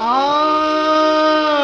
आशा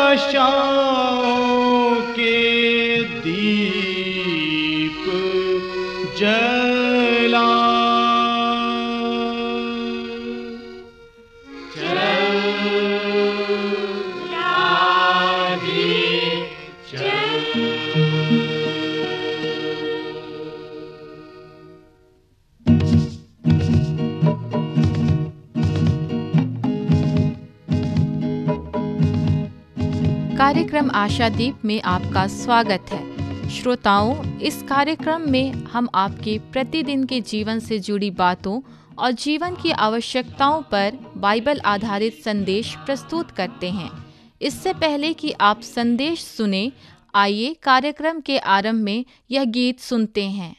कार्यक्रम आशादीप में आपका स्वागत है। श्रोताओं, इस कार्यक्रम में हम आपके प्रतिदिन के जीवन से जुड़ी बातों और जीवन की आवश्यकताओं पर बाइबल आधारित संदेश प्रस्तुत करते हैं। इससे पहले कि आप संदेश सुने, आइए कार्यक्रम के आरंभ में यह गीत सुनते हैं।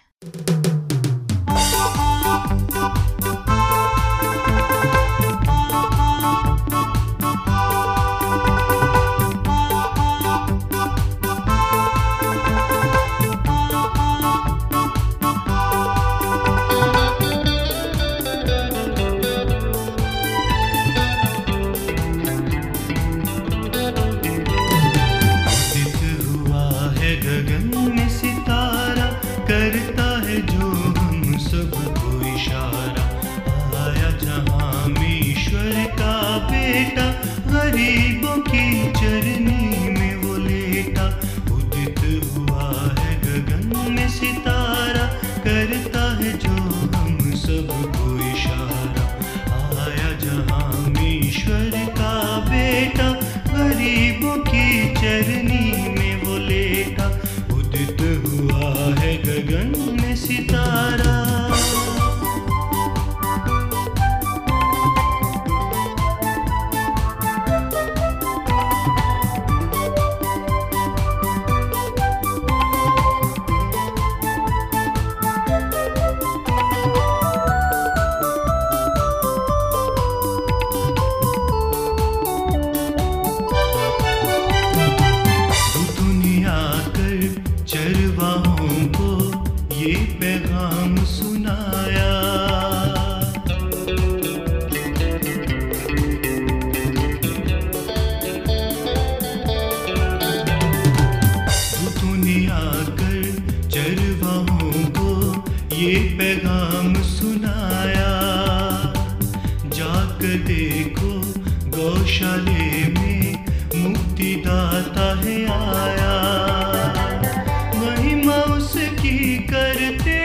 देखो गौशाले में मुक्ति दाता है आया। महिमा उसकी करते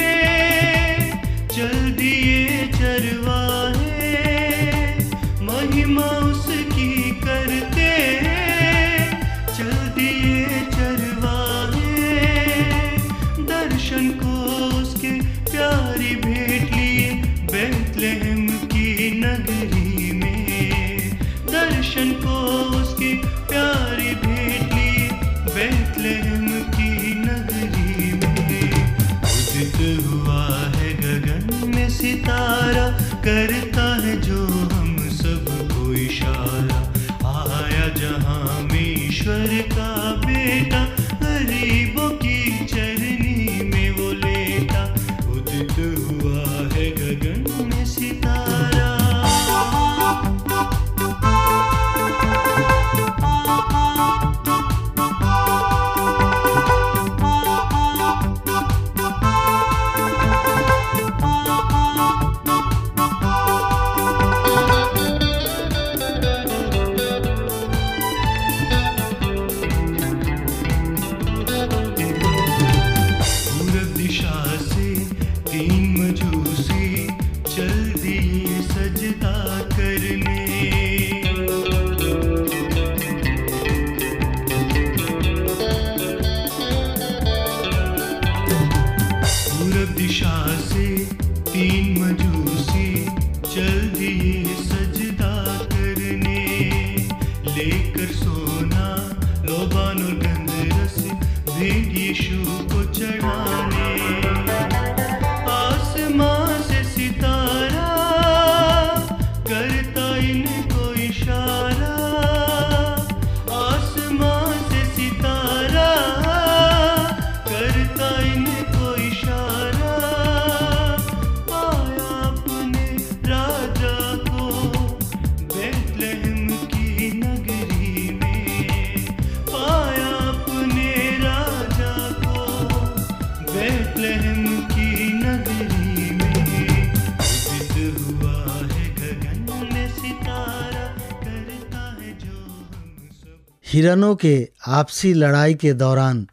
हिरणों के आपसी लड़ाई के दौरान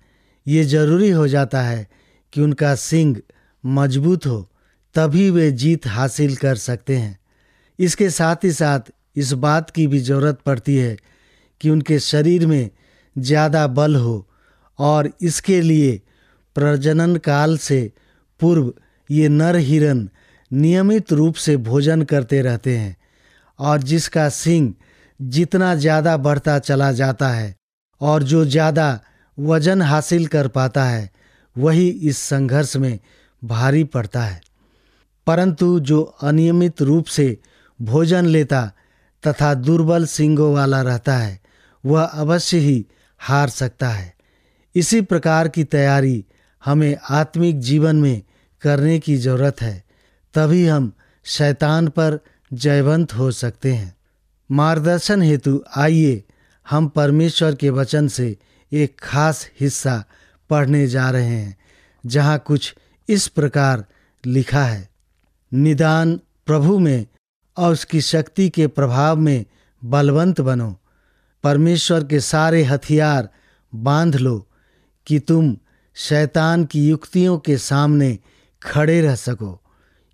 ये ज़रूरी हो जाता है कि उनका सिंग मज़बूत हो, तभी वे जीत हासिल कर सकते हैं। इसके साथ ही साथ इस बात की भी ज़रूरत पड़ती है कि उनके शरीर में ज़्यादा बल हो और इसके लिए प्रजनन काल से पूर्व ये नर हिरन नियमित रूप से भोजन करते रहते हैं और जिसका सिंग जितना ज़्यादा बढ़ता चला जाता है और जो ज़्यादा वज़न हासिल कर पाता है, वही इस संघर्ष में भारी पड़ता है। परंतु जो अनियमित रूप से भोजन लेता तथा दुर्बल सिंगों वाला रहता है, वह अवश्य ही हार सकता है। इसी प्रकार की तैयारी हमें आत्मिक जीवन में करने की ज़रूरत है, तभी हम शैतान पर जयवंत हो सकते हैं। मार्गदर्शन हेतु आइए हम परमेश्वर के वचन से एक खास हिस्सा पढ़ने जा रहे हैं, जहाँ कुछ इस प्रकार लिखा है। निदान प्रभु में और उसकी शक्ति के प्रभाव में बलवंत बनो। परमेश्वर के सारे हथियार बाँध लो कि तुम शैतान की युक्तियों के सामने खड़े रह सको,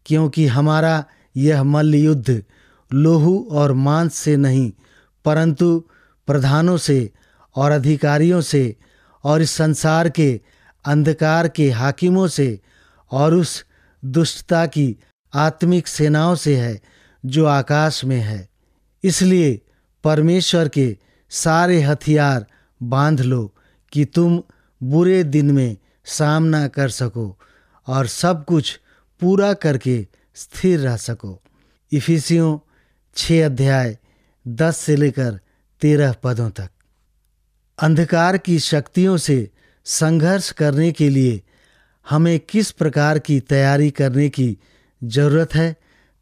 क्योंकि हमारा यह मल्ल युद्ध लोहू और मांस से नहीं, परंतु प्रधानों से और अधिकारियों से और इस संसार के अंधकार के हाकिमों से और उस दुष्टता की आत्मिक सेनाओं से है जो आकाश में है। इसलिए परमेश्वर के सारे हथियार बाँध लो कि तुम बुरे दिन में सामना कर सको और सब कुछ पूरा करके स्थिर रह सको। इफिसियों छः अध्याय, दस से लेकर तेरह पदों तक। अंधकार की शक्तियों से संघर्ष करने के लिए हमें किस प्रकार की तैयारी करने की ज़रूरत है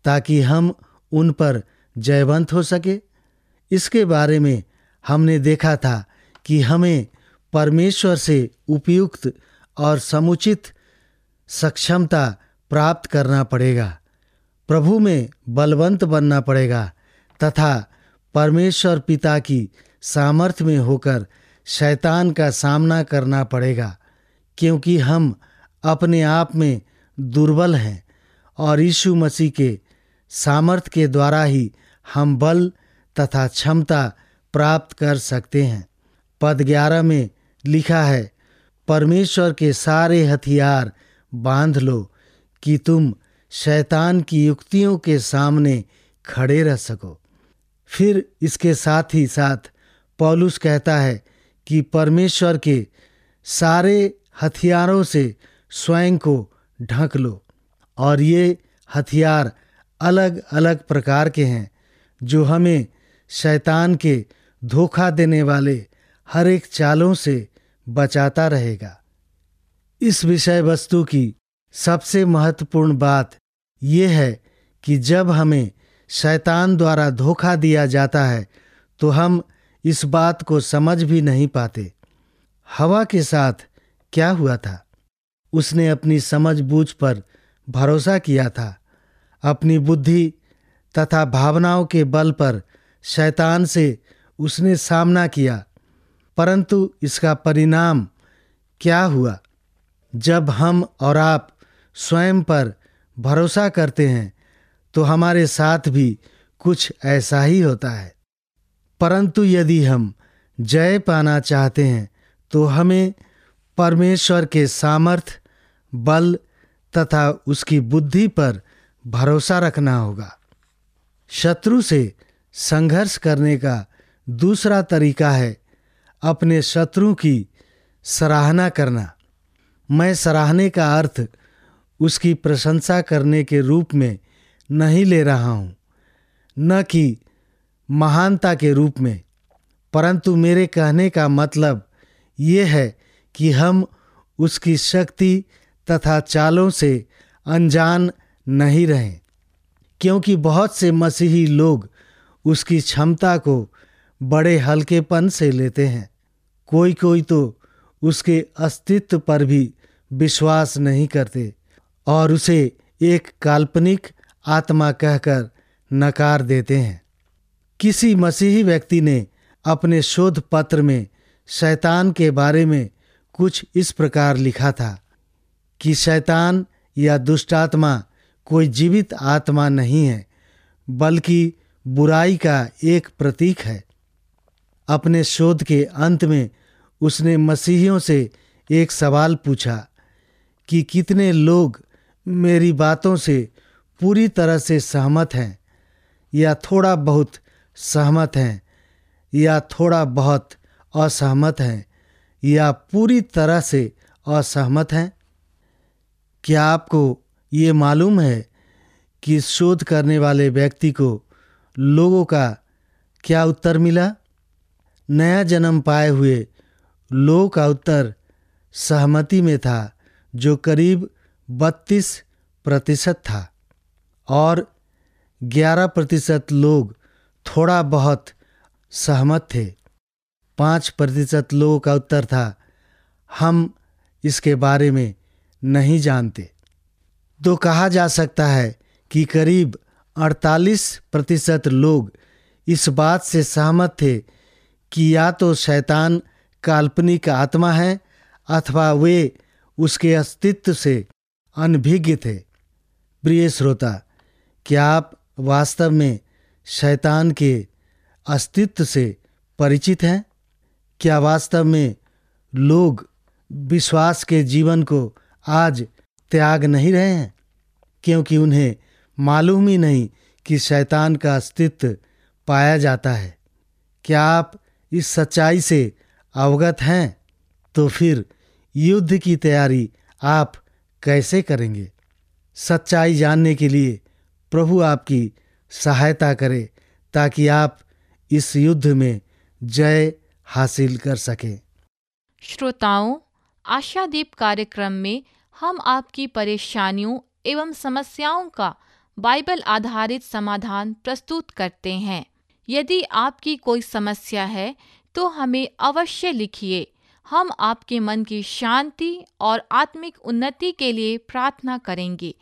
ताकि हम उन पर जयवंत हो सके? इसके बारे में हमने देखा था कि हमें परमेश्वर से उपयुक्त और समुचित सक्षमता प्राप्त करना पड़ेगा। प्रभु में बलवंत बनना पड़ेगा, तथा परमेश्वर पिता की सामर्थ्य में होकर शैतान का सामना करना पड़ेगा, क्योंकि हम अपने आप में दुर्बल हैं और यीशु मसीह के सामर्थ्य के द्वारा ही हम बल तथा क्षमता प्राप्त कर सकते हैं। पद ग्यारह में लिखा है, परमेश्वर के सारे हथियार बाँध लो कि तुम शैतान की युक्तियों के सामने खड़े रह सको। फिर इसके साथ ही साथ पौलुस कहता है कि परमेश्वर के सारे हथियारों से स्वयं को ढक लो, और ये हथियार अलग अलग प्रकार के हैं जो हमें शैतान के धोखा देने वाले हर एक चालों से बचाता रहेगा। इस विषय वस्तु की सबसे महत्वपूर्ण बात यह है कि जब हमें शैतान द्वारा धोखा दिया जाता है तो हम इस बात को समझ भी नहीं पाते। हवा के साथ क्या हुआ था? उसने अपनी समझ बूझ पर भरोसा किया था। अपनी बुद्धि तथा भावनाओं के बल पर शैतान से उसने सामना किया। परंतु इसका परिणाम क्या हुआ? जब हम और आप स्वयं पर भरोसा करते हैं तो हमारे साथ भी कुछ ऐसा ही होता है। परंतु यदि हम जय पाना चाहते हैं तो हमें परमेश्वर के सामर्थ, बल तथा उसकी बुद्धि पर भरोसा रखना होगा। शत्रु से संघर्ष करने का दूसरा तरीका है अपने शत्रु की सराहना करना। मैं सराहने का अर्थ उसकी प्रशंसा करने के रूप में नहीं ले रहा हूँ, न कि महानता के रूप में। परंतु मेरे कहने का मतलब ये है कि हम उसकी शक्ति तथा चालों से अनजान नहीं रहें, क्योंकि बहुत से मसीही लोग उसकी क्षमता को बड़े हल्केपन से लेते हैं। कोई कोई तो उसके अस्तित्व पर भी विश्वास नहीं करते। और उसे एक काल्पनिक आत्मा कहकर नकार देते हैं। किसी मसीही व्यक्ति ने अपने शोध पत्र में शैतान के बारे में कुछ इस प्रकार लिखा था कि शैतान या दुष्टात्मा कोई जीवित आत्मा नहीं है, बल्कि बुराई का एक प्रतीक है। अपने शोध के अंत में उसने मसीहियों से एक सवाल पूछा कि कितने लोग मेरी बातों से पूरी तरह से सहमत हैं, या थोड़ा बहुत सहमत हैं, या थोड़ा बहुत असहमत हैं, या पूरी तरह से असहमत हैं? क्या आपको ये मालूम है कि शोध करने वाले व्यक्ति को लोगों का क्या उत्तर मिला? नया जन्म पाए हुए लोगों का उत्तर सहमति में था, जो करीब बत्तीस प्रतिशत था और ग्यारह प्रतिशत लोग थोड़ा बहुत सहमत थे। पाँच प्रतिशत लोगों का उत्तर था, हम इसके बारे में नहीं जानते। तो कहा जा सकता है कि करीब 48 प्रतिशत लोग इस बात से सहमत थे कि या तो शैतान काल्पनिक आत्मा है अथवा वे उसके अस्तित्व से अनभिज्ञ थे। प्रिय श्रोता, क्या आप वास्तव में शैतान के अस्तित्व से परिचित हैं? क्या वास्तव में लोग विश्वास के जीवन को आज त्याग नहीं रहे हैं? क्योंकि उन्हें मालूम ही नहीं कि शैतान का अस्तित्व पाया जाता है। क्या आप इस सच्चाई से अवगत हैं? तो फिर युद्ध की तैयारी आप कैसे करेंगे? सच्चाई जानने के लिए प्रभु आपकी सहायता करे, ताकि आप इस युद्ध में जय हासिल कर सकें। श्रोताओं, आशादीप कार्यक्रम में हम आपकी परेशानियों एवं समस्याओं का बाइबल आधारित समाधान प्रस्तुत करते हैं। यदि आपकी कोई समस्या है तो हमें अवश्य लिखिए हम आपके मन की शांति और आत्मिक उन्नति के लिए प्रार्थना करेंगे।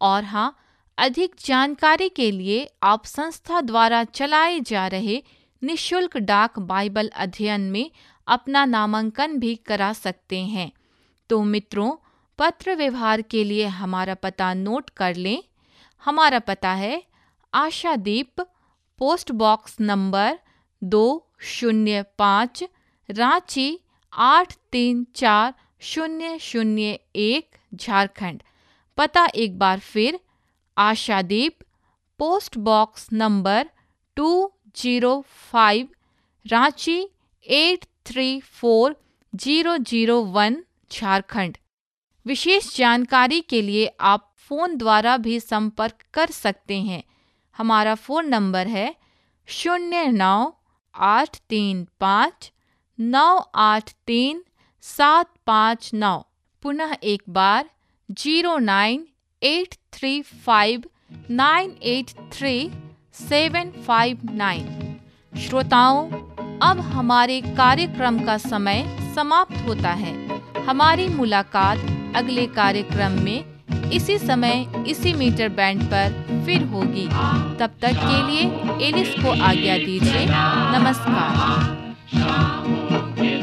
और हाँ अधिक जानकारी के लिए आप संस्था द्वारा चलाए जा रहे निशुल्क डाक बाइबल अध्ययन में अपना नामांकन भी करा सकते हैं। तो मित्रों, पत्र व्यवहार के लिए हमारा पता नोट कर लें। हमारा पता है, आशादीप, पोस्ट बॉक्स नंबर दो शून्य पाँच, रांची आठ तीन चार शून्य शून्य एक झारखंड। पता एक बार फिर, Ashadeep, post box number two zero five, Ranchi eight three four zero zero one, Jharkhand. विशेष जानकारी के लिए आप फ़ोन द्वारा भी संपर्क कर सकते हैं। हमारा फ़ोन नंबर है शून्य नौ आठ तीन पाँच नौ आठ तीन सात पाँच नौ। पुनः एक बार, zero nine eight three five nine eight three seven five nine. श्रोताओं, अब हमारे कार्यक्रम का समय समाप्त होता है। हमारी मुलाकात अगले कार्यक्रम में इसी समय, इसी मीटर बैंड पर फिर होगी। तब तक के लिए एलिस को आज्ञा दीजिए। नमस्कार। Shabbat.